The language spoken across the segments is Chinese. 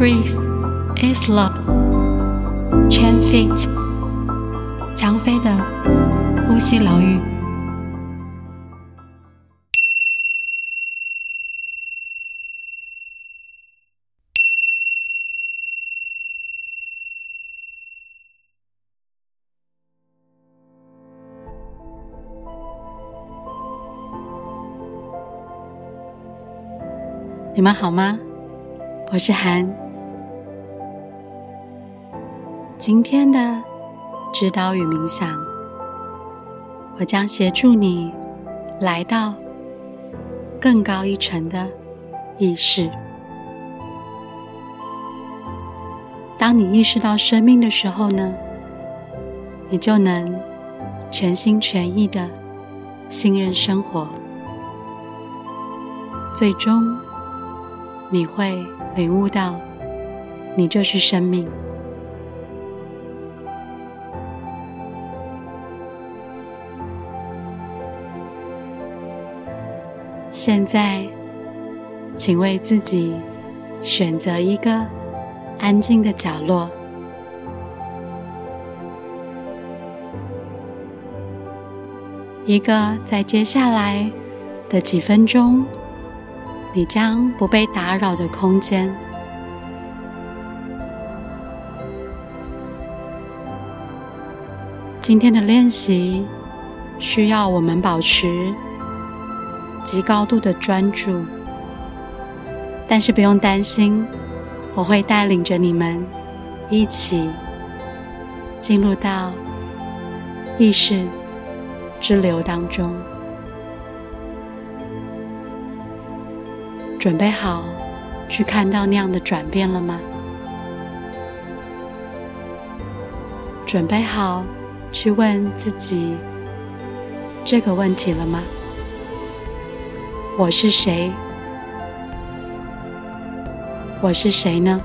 Breath is love. Chen Fit，蔷薇的呼吸疗愈。你们好吗？我是韩。今天的指导与冥想，我将协助你来到更高一层的意识。当你意识到生命的时候呢，你就能全心全意的信任生活，最终你会。领悟到，你就是生命。现在，请为自己选择一个安静的角落，一个在接下来的几分钟。你将不被打扰的空间。今天的练习需要我们保持极高度的专注，但是不用担心，我会带领着你们一起进入到意识之流当中。准备好去看到那样的转变了吗？准备好去问自己这个问题了吗？我是谁？我是谁呢？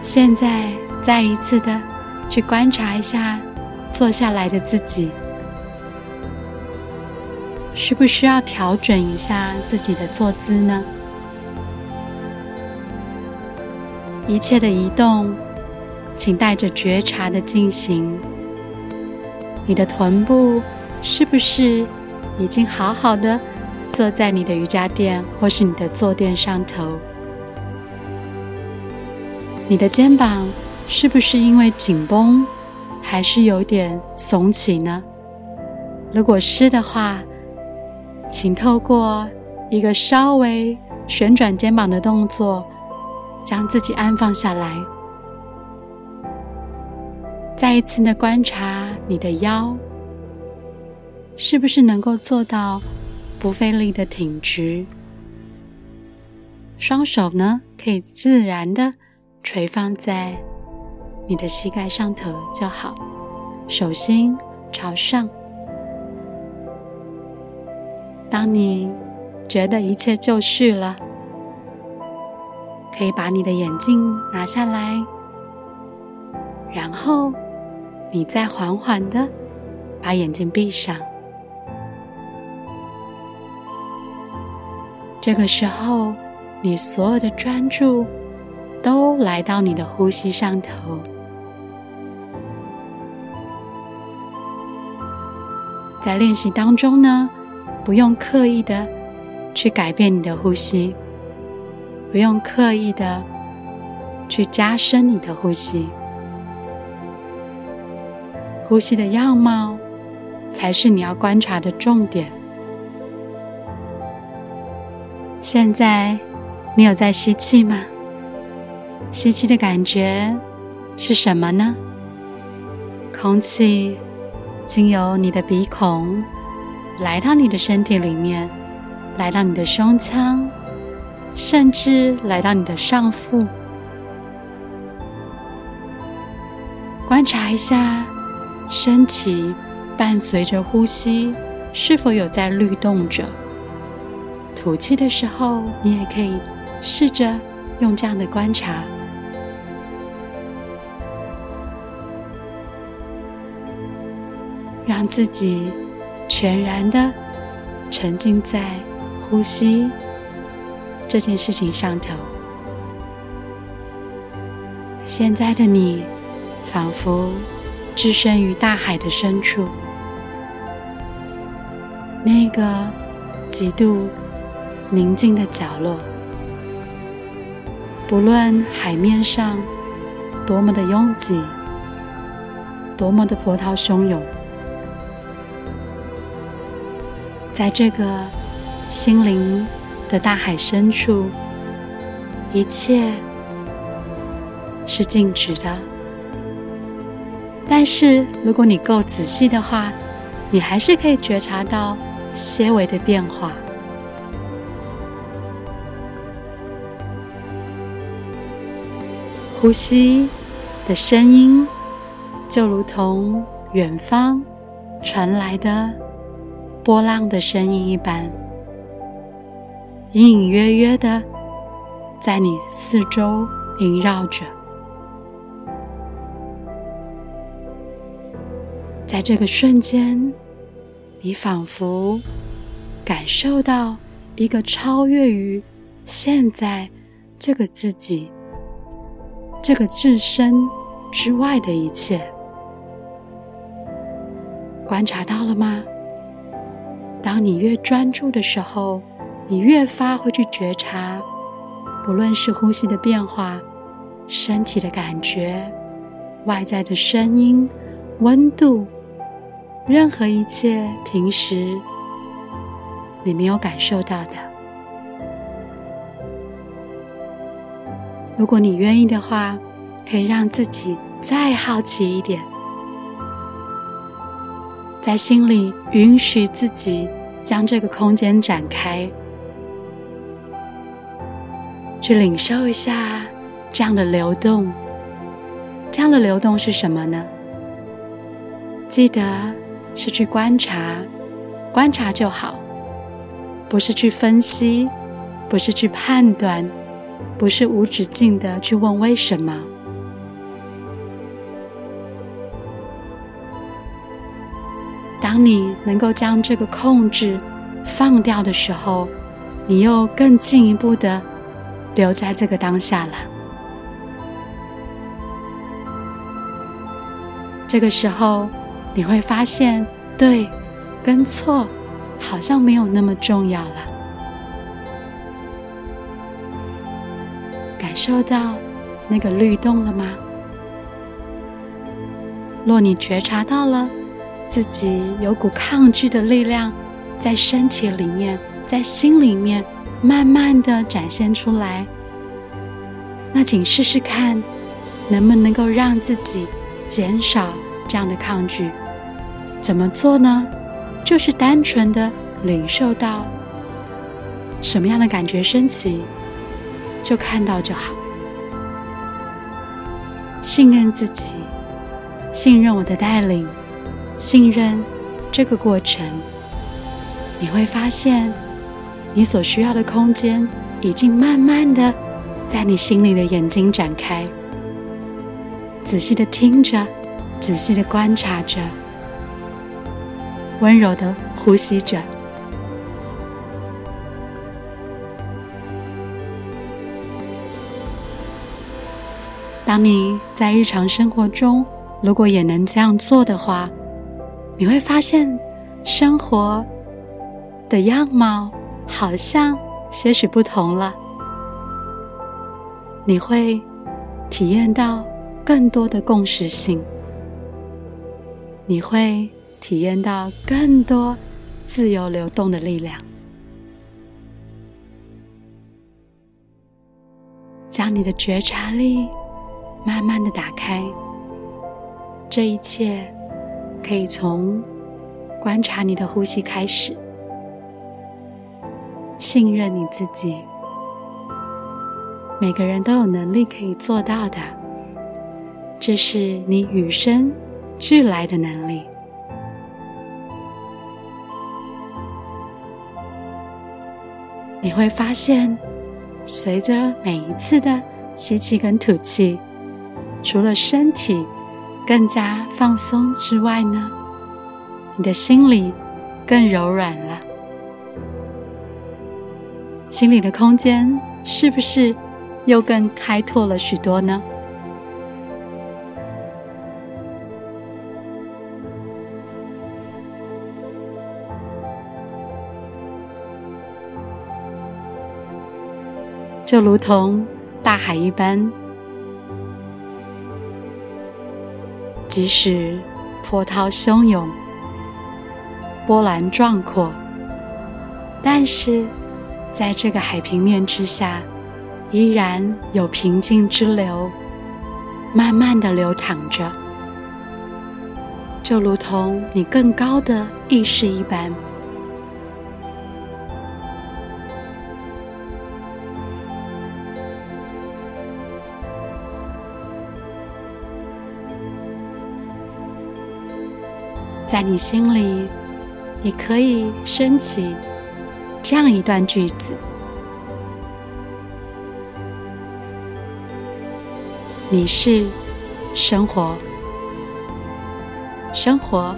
现在再一次的去观察一下坐下来的自己。需不需要调整一下自己的坐姿呢？一切的移动，请带着觉察的进行。你的臀部是不是已经好好的坐在你的瑜伽垫或是你的坐垫上头？你的肩膀是不是因为紧绷，还是有点耸起呢？如果是的话，请透过一个稍微旋转肩膀的动作，将自己安放下来。再一次的观察你的腰，是不是能够做到不费力的挺直？双手呢，可以自然的垂放在你的膝盖上头就好，手心朝上。当你觉得一切就绪了，可以把你的眼镜拿下来，然后你再缓缓的把眼睛闭上。这个时候，你所有的专注都来到你的呼吸上头。在练习当中呢，不用刻意的去改变你的呼吸，不用刻意的去加深你的呼吸，呼吸的样貌才是你要观察的重点。现在你有在吸气吗？吸气的感觉是什么呢？空气经由你的鼻孔。来到你的身体里面，来到你的胸腔，甚至来到你的上腹，观察一下身体伴随着呼吸是否有在律动着。吐气的时候，你也可以试着用这样的观察，让自己。全然的沉浸在呼吸这件事情上头。现在的你，仿佛置身于大海的深处，那个极度宁静的角落。不论海面上多么的拥挤，多么的波涛汹涌，在这个心灵的大海深处，一切。是静止的，但是如果你够仔细的话，你还是可以觉察到些微的变化。呼吸的声音，就如同远方传来的波浪的声音一般，隐隐约约的在你四周萦绕着。在这个瞬间，你仿佛感受到一个超越于现在这个自己、这个自身之外的一切。观察到了吗？当你越专注的时候，你越发会去觉察，不论是呼吸的变化、身体的感觉、外在的声音、温度。任何一切平时你没有感受到的，如果你愿意的话，可以让自己再好奇一点，在心里允许自己将这个空间展开，去领受一下这样的流动。这样的流动是什么呢？记得。是去观察，观察就好，不是去分析，不是去判断，不是无止境的去问为什么。当你能够将这个控制放掉的时候，你又更进一步的留在这个当下了。这个时候。你会发现，对跟错好像没有那么重要了。感受到那个律动了吗？若你觉察到了自己有股抗拒的力量在身体里面，在心里面慢慢的展现出来，那请试试看，能不能够让自己减少这样的抗拒。怎么做呢？就是单纯的领受到什么样的感觉升起，就看到就好。信任自己，信任我的带领，信任这个过程，你会发现，你所需要的空间已经慢慢的在你心里的眼睛展开。仔细的听着，仔细的观察着。温柔的呼吸着。当你在日常生活中，如果也能这样做的话，你会发现生活的样貌好像些许不同了。你会体验到更多的共识性。你会。体验到更多自由流动的力量，将你的觉察力慢慢的打开。这一切可以从观察你的呼吸开始，信任你自己。每个人都有能力可以做到的，这是你与生俱来的能力。你会发现，随着每一次的吸气跟吐气，除了身体更加放松之外呢，你的心里更柔软了。心里的空间是不是又更开拓了许多呢？就如同大海一般，即使波涛汹涌、波澜壮阔，但是在这个海平面之下，依然有平静之流，慢慢的流淌着，就如同你更高的意识一般。在你心里，你可以升起这样一段句子：“你是生活，生活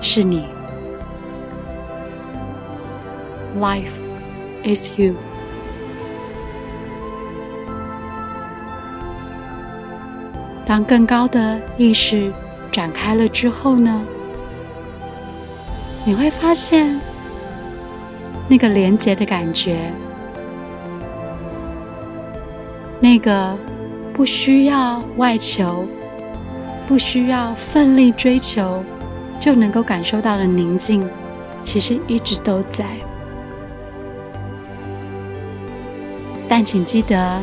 是你。Life is you。”当更高的意识展开了之后呢，你会发现那个连接的感觉，那个不需要外求、不需要奋力追求就能够感受到的宁静，其实一直都在。但请记得，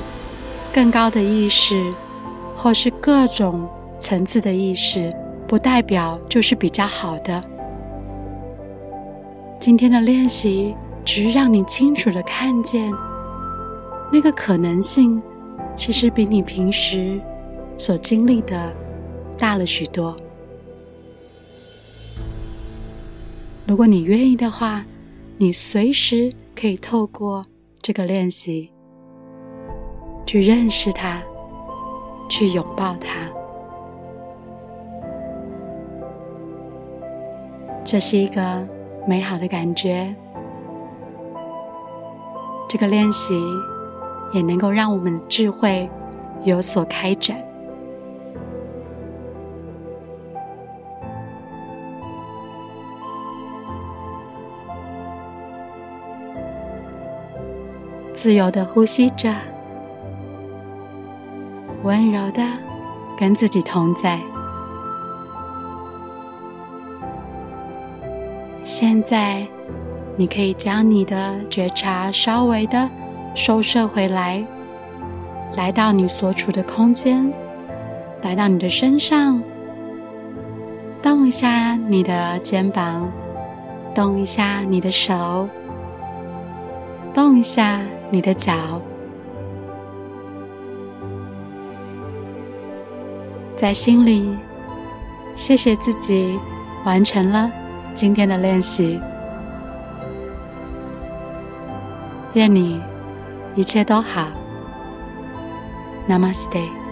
更高的意识，或是各种层次的意识。不代表就是比较好的。今天的练习只是让你清楚的看见，那个可能性其实比你平时所经历的大了许多。如果你愿意的话，你随时可以透过这个练习去认识它，去拥抱它。这是一个美好的感觉。这个练习也能够让我们的智慧有所开展。自由的呼吸着，温柔的跟自己同在。现在，你可以将你的觉察稍微的收摄回来，来到你所处的空间，来到你的身上，动一下你的肩膀，动一下你的手，动一下你的脚，在心里，谢谢自己完成了。今天的练习，愿你一切都好。Namaste。